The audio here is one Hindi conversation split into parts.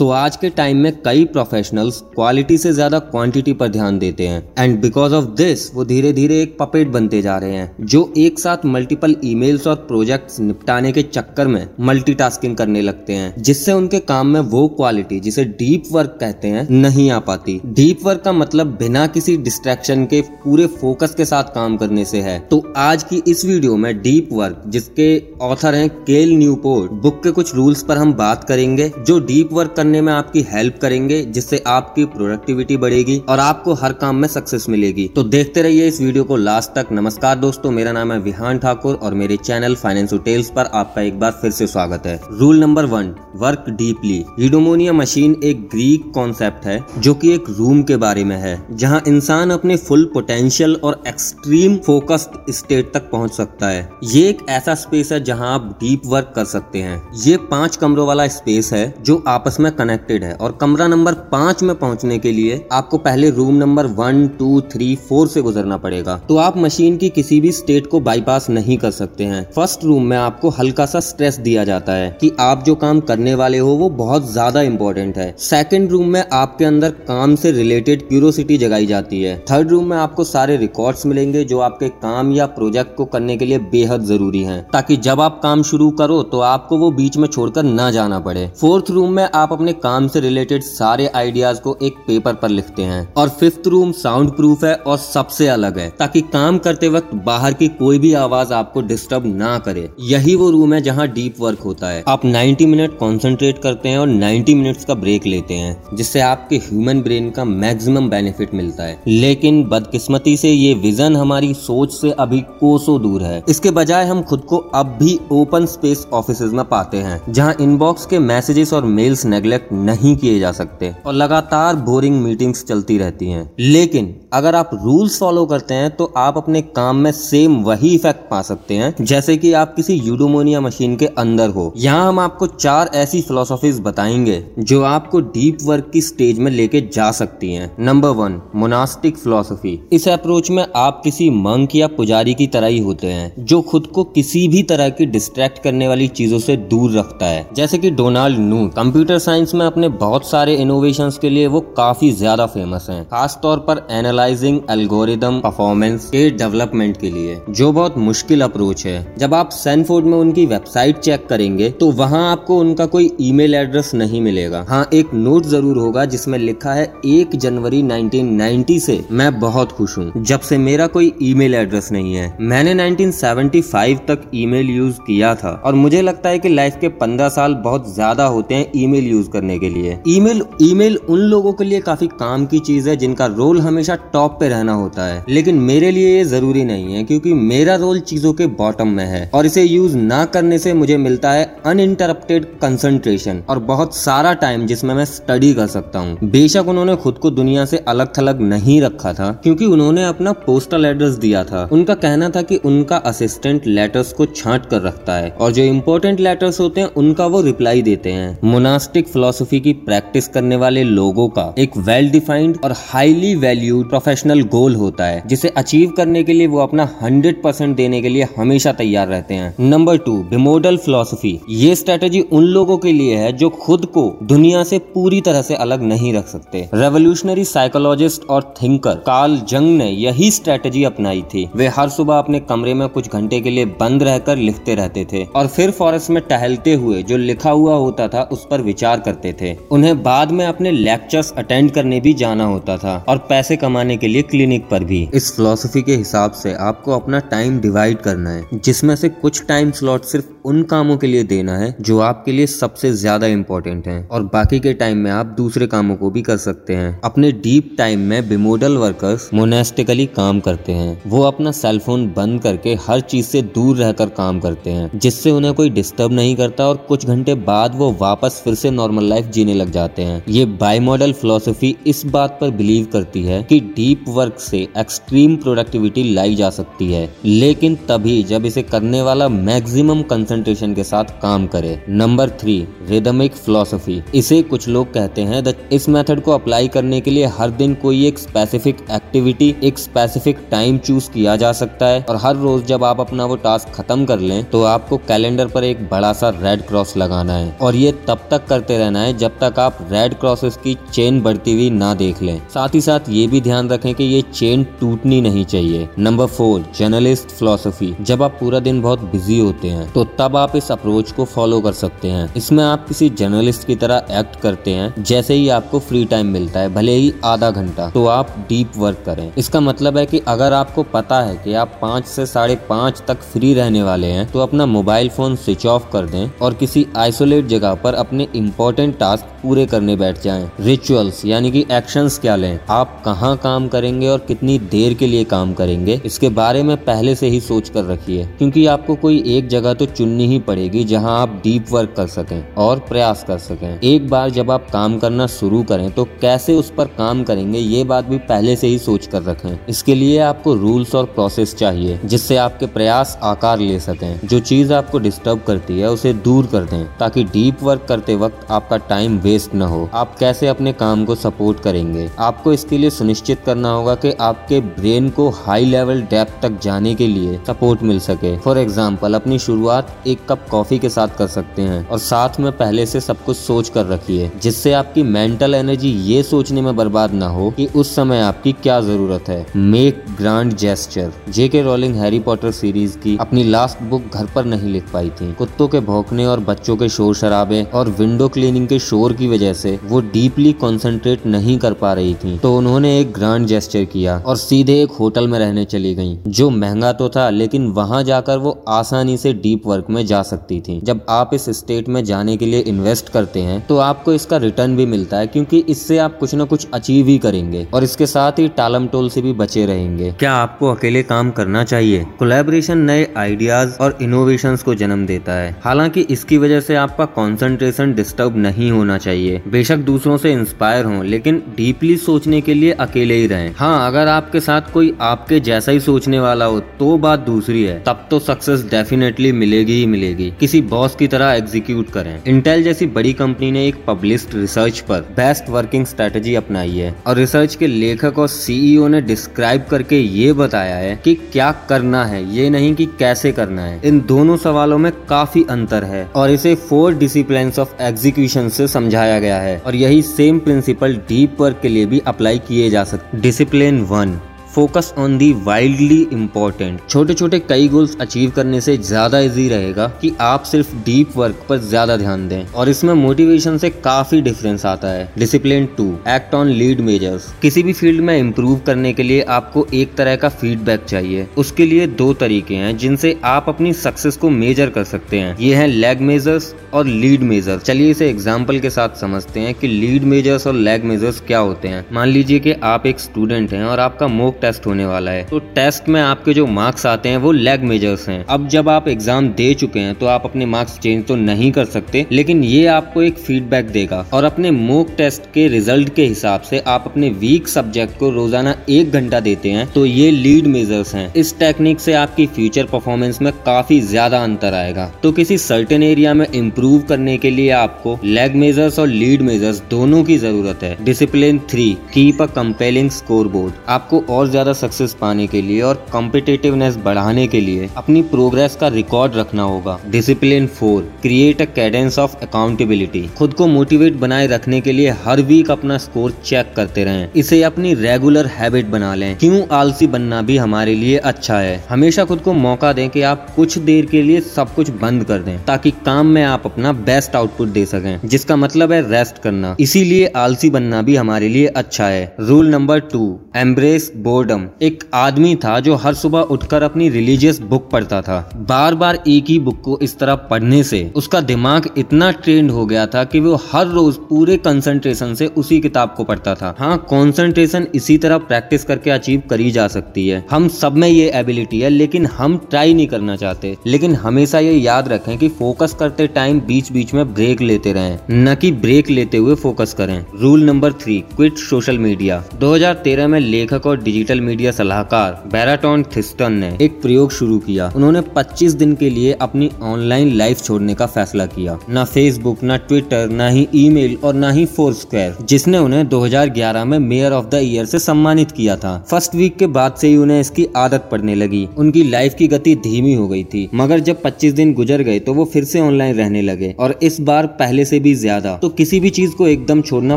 सो so, आज के टाइम में कई प्रोफेशनल्स क्वालिटी से ज़्यादा क्वांटिटी पर ध्यान देते हैं। एंड बिकॉज़ ऑफ़ दिस वो धीरे धीरे एक पपेट बनते जा रहे हैं जो एक साथ मल्टीपल ईमेल्स और प्रोजेक्ट्स निपटाने के चक्कर में मल्टीटास्किंग करने लगते हैं जिससे उनके काम में वो क्वालिटी जिसे डीप वर्क कहते हैं नहीं आ पाती। डीप वर्क का मतलब बिना किसी डिस्ट्रैक्शन के पूरे फोकस के साथ काम करने से है। तो आज की इस वीडियो में डीप वर्क जिसके ऑथर है केल न्यूपोर्ट बुक के कुछ रूल्स पर हम बात करेंगे जो डीप वर्क करने में आपकी हेल्प करेंगे, जिससे आपकी प्रोडक्टिविटी बढ़ेगी और आपको हर काम में सक्सेस मिलेगी। तो देखते रहिए इस वीडियो को लास्ट तक। नमस्कार दोस्तों, मेरा नाम है विहान ठाकुर और मेरे चैनल फाइनेंस टेल्स पर आपका एक बार फिर से स्वागत है। Rule number one work deeply eudaimonia machine एक ग्रीक कॉन्सेप्ट है, जो की एक रूम के बारे में है, जहाँ इंसान अपने फुल पोटेंशियल और एक्सट्रीम फोकस्ड स्टेट तक पहुँच सकता है। ये एक ऐसा स्पेस है जहाँ आप डीप वर्क कर सकते हैं। ये पाँच कमरों वाला स्पेस है, जो आपस में कनेक्टेड है। और कमरा नंबर पाँच में पहुँचने के लिए आपको पहले room number one two three four से गुजरना पड़ेगा। तो आप मशीन की किसी भी स्टेट को बाईपास नहीं कर सकते हैं। फ़र्स्ट रूम में आपको हल्का सा स्ट्रेस दिया जाता है कि आप जो काम करने वाले हो, वो बहुत ज़्यादा इंपॉर्टेंट है। सेकेंड रूम में आपके अंदर काम से रिलेटेड क्यूरोसिटी जगाई जाती है। थर्ड रूम में आपको सारे रिकॉर्ड्स मिलेंगे जो आपके काम या प्रोजेक्ट को करने के लिए बेहद ज़रूरी है। ताकि जब आप काम शुरू करो तो आपको वो बीच में छोड़कर ना जाना पड़े। फोर्थ रूम में आप अपने काम से रिलेटेड सारे आइडियाज़ को एक पेपर पर लिखते हैं। और फिफ्थ रूम साउंड प्रूफ है और सबसे अलग है, ताकि काम करते वक्त बाहर की कोई भी आवाज़ आपको डिस्टर्ब ना करे। यही वो रूम है जहाँ डीप वर्क होता है। आप 90 मिनट कॉन्सेंट्रेट करते हैं और 90 मिनट्स का ब्रेक लेते हैं, जिससे आपके ह्यूमन ब्रेन का मैक्सिमम बेनिफिट मिलता है। लेकिन बदकिस्मती से ये विजन हमारी सोच से अभी कोसों दूर है। इसके बजाय हम खुद को अब भी ओपन स्पेस ऑफ़िस में पाते हैं, जहाँ इनबॉक्स के मैसेजेस और मेल्स नेग्लेक्ट नहीं किए जा सकते और लगातार बोरिंग मीटिंग्स चलती रहती हैं। लेकिन अगर आप रूल्स फॉलो करते हैं तो आप अपने काम में सेम वही इफ़ेक्ट पा सकते हैं, जैसे कि आप किसी यूडोमोनिया मशीन के अंदर हो। यहाँ हम आपको चार ऐसी फिलोसॉफीज बताएँगे, जो आपको डीप वर्क की स्टेज में लेके जा सकती हैं। नंबर वन मोनास्टिक फिलोसफी इस अप्रोच में आप किसी मंक या पुजारी की तरह ही होते हैं, जो खुद को किसी भी तरह की डिस्ट्रैक्ट करने वाली चीज़ों से दूर रखता है। जैसे कि डोनाल्ड नू कंप्यूटर साइंस में अपने बहुत सारे इनोवेशन के लिए वो काफ़ी ज़्यादा फ़ेमस है। खासतौर पर पर एनालाइजिंग एल्गोरिदम परफॉर्मेंस के डेवलपमेंट के लिए, जो बहुत मुश्किल अप्रोच है। जब आप सैनफोर्ड में उनकी वेबसाइट चेक करेंगे तो वहाँ आपको उनका कोई ईमेल एड्रेस नहीं मिलेगा। हाँ एक नोट ज़रूर होगा, जिसमें लिखा है, एक जनवरी 1990 से मैं बहुत खुश हूँ। जब से मेरा कोई ईमेल एड्रेस नहीं है, मैंने 1975 तक ईमेल यूज़ किया था। और मुझे लगता है कि लाइफ के 15 साल बहुत ज़्यादा होते हैं ईमेल यूज़ करने के लिए। ईमेल ईमेल उन लोगों के लिए काफ़ी काम की चीज़ है, जिनका रोल हमेशा टॉप पे रहना होता है। लेकिन मेरे लिए ये ज़रूरी नहीं है, क्योंकि मेरा रोल चीज़ों के बॉटम में है और इसे यूज़ ना करने से मुझे मिलता है अनइंटरप्टेड कंसंट्रेशन और बहुत सारा टाइम जिसमें मैं स्टडी कर सकता हूँ। बेशक उन्होंने खुद को दुनिया से अलग थलग नहीं रखा था, क्योंकि उन्होंने अपना पोस्टल एड्रेस दिया था। उनका कहना था कि उनका असिस्टेंट लेटर्स को छांट कर रखता है और जो इम्पोर्टेंट लेटर्स होते हैं, उनका वो रिप्लाई देते हैं। मोनास्टिक फिलोसफी की प्रैक्टिस करने वाले लोगों का एक वेल डिफाइंड और हाईली वैल्यूड प्रोफेशनल गोल होता है, जिसे अचीव करने के लिए वो अपना हंड्रेड परसेंट देने के लिए हमेशा तैयार रहते हैं। नंबर टू बिमोडल फिलोसफी ये स्ट्रेटेजी उन लोगों के लिए है जो खुद को दुनिया से पूरी तरह से अलग नहीं रख सकते। रेवोल्यूशनरी साइकोलॉजिस्ट और थिंकर कार्ल जंग ने यही स्ट्रेटेजी अपनाई थी। वे हर सुबह अपने कमरे में कुछ घंटे के लिए बंद रहकर लिखते रहते थे और फिर फॉरेस्ट में टहलते हुए जो लिखा हुआ होता था उस पर विचार करते थे। उन्हें बाद में अपने लेक्चर्स अटेंड करने भी जाना होता था और पैसे कमाने के लिए क्लिनिक पर भी। इस फिलोसफी के हिसाब से आपको अपना टाइम डिवाइड करना है, जिसमें से कुछ टाइम स्लॉट सिर्फ़ उन कामों के लिए देना है, जो आपके लिए सबसे ज़्यादा इम्पोर्टेंट है। और बाकी के टाइम में आप दूसरे कामों को भी कर सकते हैं। अपने डीप टाइम में बिमोडल वर्कर्स मोनेस्टिकली काम करते हैं। वो अपना सेलफोन बंद करके हर चीज़ से दूर रहकर काम करते हैं, जिससे उन्हें कोई डिस्टर्ब नहीं करता और कुछ घंटे बाद वो वापस फिर से नॉर्मल लाइफ जीने लग जाते हैं। ये बाई मॉडल फिलोसफी इस बात पर बिलीव करती है कि डीप वर्क से एक्सट्रीम प्रोडक्टिविटी लाई जा सकती है, लेकिन तभी जब इसे करने वाला मैक्सिमम कंसंट्रेशन के साथ काम करे। नंबर थ्री रिदमिक फिलोसफी इसे कुछ लोग कहते हैं इस मेथड को अप्लाई करने के लिए हर दिन कोई एक स्पेसिफिक एक्टिविटी एक स्पेसिफिक टाइम चूज़ किया जा सकता है, और हर रोज जब आप अपना वो टास्क खत्म कर लें तो आपको कैलेंडर पर एक बड़ा सा रेड क्रॉस लगाना है, और ये तब तक करते रहना है जब तक आप रेड क्रॉसेस की चेन बढ़ती हुई ना देख लें। साथ ही साथ ये भी ध्यान रखें कि ये चेन टूटनी नहीं चाहिए। नंबर फोर जर्नलिस्ट फिलोसफी जब आप पूरा दिन बहुत बिज़ी होते हैं तो तब आप इस अप्रोच को फॉलो कर सकते हैं। इसमें आप किसी जर्नलिस्ट की तरह एक्ट करते हैं, जैसे ही आपको फ्री टाइम मिलता है, भले ही आधा घंटा। तो आप डीप वर्क करें। इसका मतलब है कि अगर आपको पता है कि आप पाँच से साढ़े पाँच तक फ्री रहने वाले हैं तो अपना मोबाइल फ़ोन स्विच ऑफ़ कर दें और किसी आइसोलेट जगह पर अपने इम्पोर्टेंट टास्क पूरे करने बैठ जाएँ। रिचुअल्स यानी कि एक्शंस क्या लें? आप कहाँ काम करेंगे और कितनी देर के लिए काम करेंगे, इसके बारे में पहले से ही सोच कर रखिए। क्योंकि आपको कोई एक जगह तो चुननी ही पड़ेगी जहाँ आप डीप वर्क कर सकें और प्रयास कर सकें। एक बार जब आप काम करना शुरू करें तो कैसे उस पर काम करेंगे, ये बात भी पहले से ही सोच कर रखें। इसके लिए आपको रूल्स और प्रोसेस चाहिए, जिससे आपके प्रयास आकार ले सकें। जो चीज़ आपको डिस्टर्ब करती है, उसे दूर कर दें, ताकि डीप वर्क करते वक्त आपका टाइम वेस्ट न हो। आप कैसे अपने काम को सपोर्ट करेंगे, आपको इसके लिए सुनिश्चित करना होगा कि आपके ब्रेन को हाई लेवल डेप्थ तक जाने के लिए सपोर्ट मिल सके। फॉर एग्ज़ाम्पल अपनी शुरुआत एक कप कॉफ़ी के साथ कर सकते हैं और साथ में पहले से सब कुछ सोच कर रखिए, जिससे आपकी मेंटल एनर्जी ये सोचने में बर्बाद ना हो कि उस समय आपकी क्या ज़रूरत है। Make grand gesture J K Rowling Harry Potter series की अपनी लास्ट बुक घर पर नहीं लिख पाई थी। कुत्तों के भौंकने और बच्चों के शोर शराबे और विंडो क्लीनिंग के शोर की वजह से वो डीपली कॉन्सेंट्रेट नहीं कर पा रही थी। तो उन्होंने एक ग्रांड जेस्टर किया और सीधे एक होटल में रहने चली गई। जो महँगा तो था, लेकिन वहाँ जाकर वो आसानी से डीप वर्क में जा सकती थी। जब आप इस स्टेट में जाने के लिए इन्वेस्ट करते हैं तो आपको इसका रिटर्न भी मिलता है, क्योंकि इससे आप कुछ न कुछ अचीव ही करेंगे और इसके साथ ही टालम टोल से भी बचे रहेंगे। क्या आपको अकेले काम करना चाहिए? कोलेबोरेशन नए आइडियाज़ और इनोवेशन को जन्म देता है। हालाँकि इसकी वजह से आपका कॉन्सेंट्रेशन डिस्टर्ब नहीं होना चाहिए। बेशक दूसरों से इंस्पायर हो, लेकिन डीपली सोचने के लिए अकेले ही रहें। हाँ अगर आपके साथ कोई आपके जैसा ही सोचने वाला हो तो बात दूसरी है। तब तो सक्सेस डेफिनेटली मिलेगी ही मिलेगी। किसी बॉस की तरह एग्जीक्यूट करें। इंटेल जैसी बड़ी कंपनी ने एक पब्लिस्ड रिसर्च पर बेस्ट वर्किंग स्ट्रेटेजी अपनाई है। और रिसर्च के लेखक और सीईओ ने डिस्क्राइब करके ये बताया है कि क्या करना है। ये नहीं कि कैसे करना है। इन दोनों सवालों में काफ़ी अंतर है। और इसे फोर डिसिप्लिन ऑफ़ एग्जीक्यूशन से समझाया गया है। और यही सेम प्रिंसिपल डीप वर्क के लिए भी अप्लाई किए जा सकते discipline one focus on the wildly important छोटे छोटे कई गोल्स अचीव करने से ज़्यादा इजी रहेगा कि आप सिर्फ़ डीप वर्क पर ज़्यादा ध्यान दें। और इसमें मोटिवेशन से काफ़ी डिफरेंस आता है। Discipline two act on lead measures किसी भी फ़ील्ड में इम्प्रूव करने के लिए आपको एक तरह का फीडबैक चाहिए। उसके लिए दो तरीके हैं जिनसे आप अपनी सक्सेस को मेजर कर सकते हैं। ये है लेग मेजर्स और लीड मेजर्स चलिए इसे एग्ज़ाम्पल के साथ समझते हैं कि लीड मेजर्स और लेग मेजर्स क्या होते हैं। मान लीजिए कि आप एक स्टूडेंट हैं और आपका मोक टेस्ट होने वाला है। तो टेस्ट में आपके जो मार्क्स आते हैं, वो लेग मेजर्स हैं। अब जब आप एग्ज़ाम दे चुके हैं तो आप अपने मार्क्स चेंज तो नहीं कर सकते, लेकिन ये आपको एक फीडबैक देगा। और अपने मोक टेस्ट के रिज़ल्ट के हिसाब से आप अपने वीक सब्जेक्ट को रोज़ाना एक घंटा देते हैं तो ये लीड मेजर्स हैं। इस टेक्निक से आपकी फ्यूचर परफॉर्मेंस में काफ़ी ज़्यादा अंतर आएगा। तो किसी सर्टेन एरिया में इम्प्रूव करने के लिए आपको लेग मेजर्स और लीड मेजर्स दोनों की ज़रूरत है। Discipline three keep a compelling score board आपको और ज़्यादा सक्सेस पाने के लिए और कॉम्पिटेटिवनेस बढ़ाने के लिए अपनी प्रोग्रेस का रिकॉर्ड रखना होगा। Discipline four create a cadence of accountability खुद को मोटिवेट बनाए रखने के लिए हर वीक अपना स्कोर चेक करते रहें। इसे अपनी रेगुलर हैबिट बना लें। क्यों आलसी बनना भी हमारे लिए अच्छा है? हमेशा खुद को मौका दें कि आप कुछ देर के लिए सब कुछ बंद कर दें, ताकि काम में आप अपना बेस्ट आउटपुट दे सकें, जिसका मतलब है रेस्ट करना। इसीलिए आलसी बनना भी हमारे लिए अच्छा है। Rule number two embrace bored boredom एक आदमी था जो हर सुबह उठकर अपनी रिलीजियस बुक पढ़ता था। बार बार एक ही बुक को इस तरह पढ़ने से उसका दिमाग इतना ट्रेंड हो गया था कि वो हर रोज पूरे कंसंट्रेशन से उसी किताब को पढ़ता था। हाँ कॉन्सेंट्रेशन इसी तरह प्रैक्टिस करके अचीव करी जा सकती है। हम सब में ये एबिलिटी है, लेकिन हम ट्राई नहीं करना चाहते। लेकिन हमेशा ये याद रखें कि फोकस करते टाइम बीच बीच में ब्रेक लेते रहें। न कि ब्रेक लेते हुए फोकस करें। Rule number three quit social media 2013 में लेखक और डिजिटल मीडिया सलाहकार बैराटॉन थिस्टन ने एक प्रयोग शुरू किया। उन्होंने 25 दिन के लिए अपनी ऑनलाइन लाइफ छोड़ने का फैसला किया। न फेसबुक न ट्विटर न ही ईमेल और न ही फोर स्क्वायर जिसने उन्हें 2011 में मेयर ऑफ़ द ईयर से सम्मानित किया था। फ़र्स्ट वीक के बाद से ही उन्हें इसकी आदत पड़ने लगी। उनकी लाइफ की गति धीमी हो गई थी। मगर जब 25 दिन गुजर गए तो वो फिर से ऑनलाइन रहने लगे। और इस बार पहले से भी ज़्यादा। तो किसी भी चीज़ को एकदम छोड़ना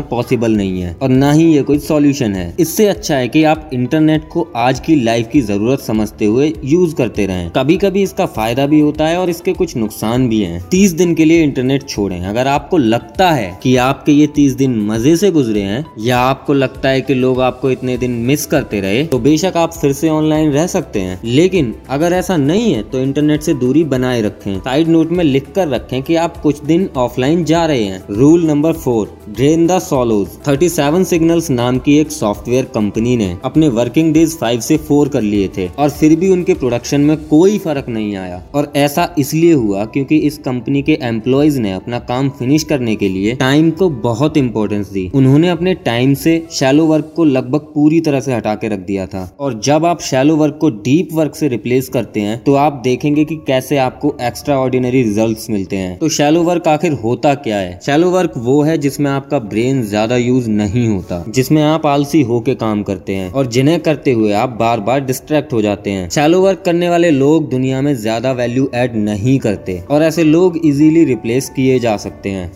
पॉसिबल नहीं है। और न ही ये कोई सॉल्यूशन है। इससे अच्छा है कि आप इंटरनेट को आज की लाइफ की ज़रूरत समझते हुए यूज़ करते रहें। कभी कभी इसका फ़ायदा भी होता है और इसके कुछ नुकसान भी हैं। तीस दिन के लिए इंटरनेट छोड़ें। अगर आपको लगता है कि आपके ये तीस दिन मज़े से गुजरे हैं, या आपको लगता है कि लोग आपको इतने दिन मिस करते रहे तो बेशक आप फिर से ऑनलाइन रह सकते हैं। लेकिन अगर ऐसा नहीं है तो इंटरनेट से दूरी बनाए रखें। साइड नोट में लिख कर रखें कि आप कुछ दिन ऑफलाइन जा रहे हैं। Rule number four drain the shallows 37 signals नाम की एक सॉफ्टवेयर कंपनी ने अपने वर्किंग डेज़ फाइव से फोर कर लिए थे और फिर भी उनके प्रोडक्शन में कोई फ़र्क नहीं आया। और ऐसा इसलिए हुआ क्योंकि इस कंपनी के एम्प्लॉयज़ ने अपना काम फिनिश करने के लिए टाइम को बहुत इंपॉर्टेंस दी। उन्होंने अपने टाइम से शैलो वर्क को लगभग पूरी तरह से हटा के रख दिया था। और जब आप शैलो वर्क को डीप वर्क से रिप्लेस करते हैं तो आप देखेंगे कि कैसे आपको एक्स्ट्रा ऑर्डिनरी रिज़ल्ट मिलते हैं। तो शैलो वर्क आखिर होता क्या है? शैलो वर्क वो है जिसमें आपका ब्रेन ज़्यादा यूज़ नहीं होता, जिसमें आप आलसी होके काम करते हैं और जिन्हें करते हुए आप बार बार डिस्ट्रैक्ट हो जाते हैं। शैलो वर्क करने वाले लोग दुनिया में ज़्यादा वैल्यू एड नहीं करते और ऐसे लोग इजीली रिप्लेस किए जा सकते हैं।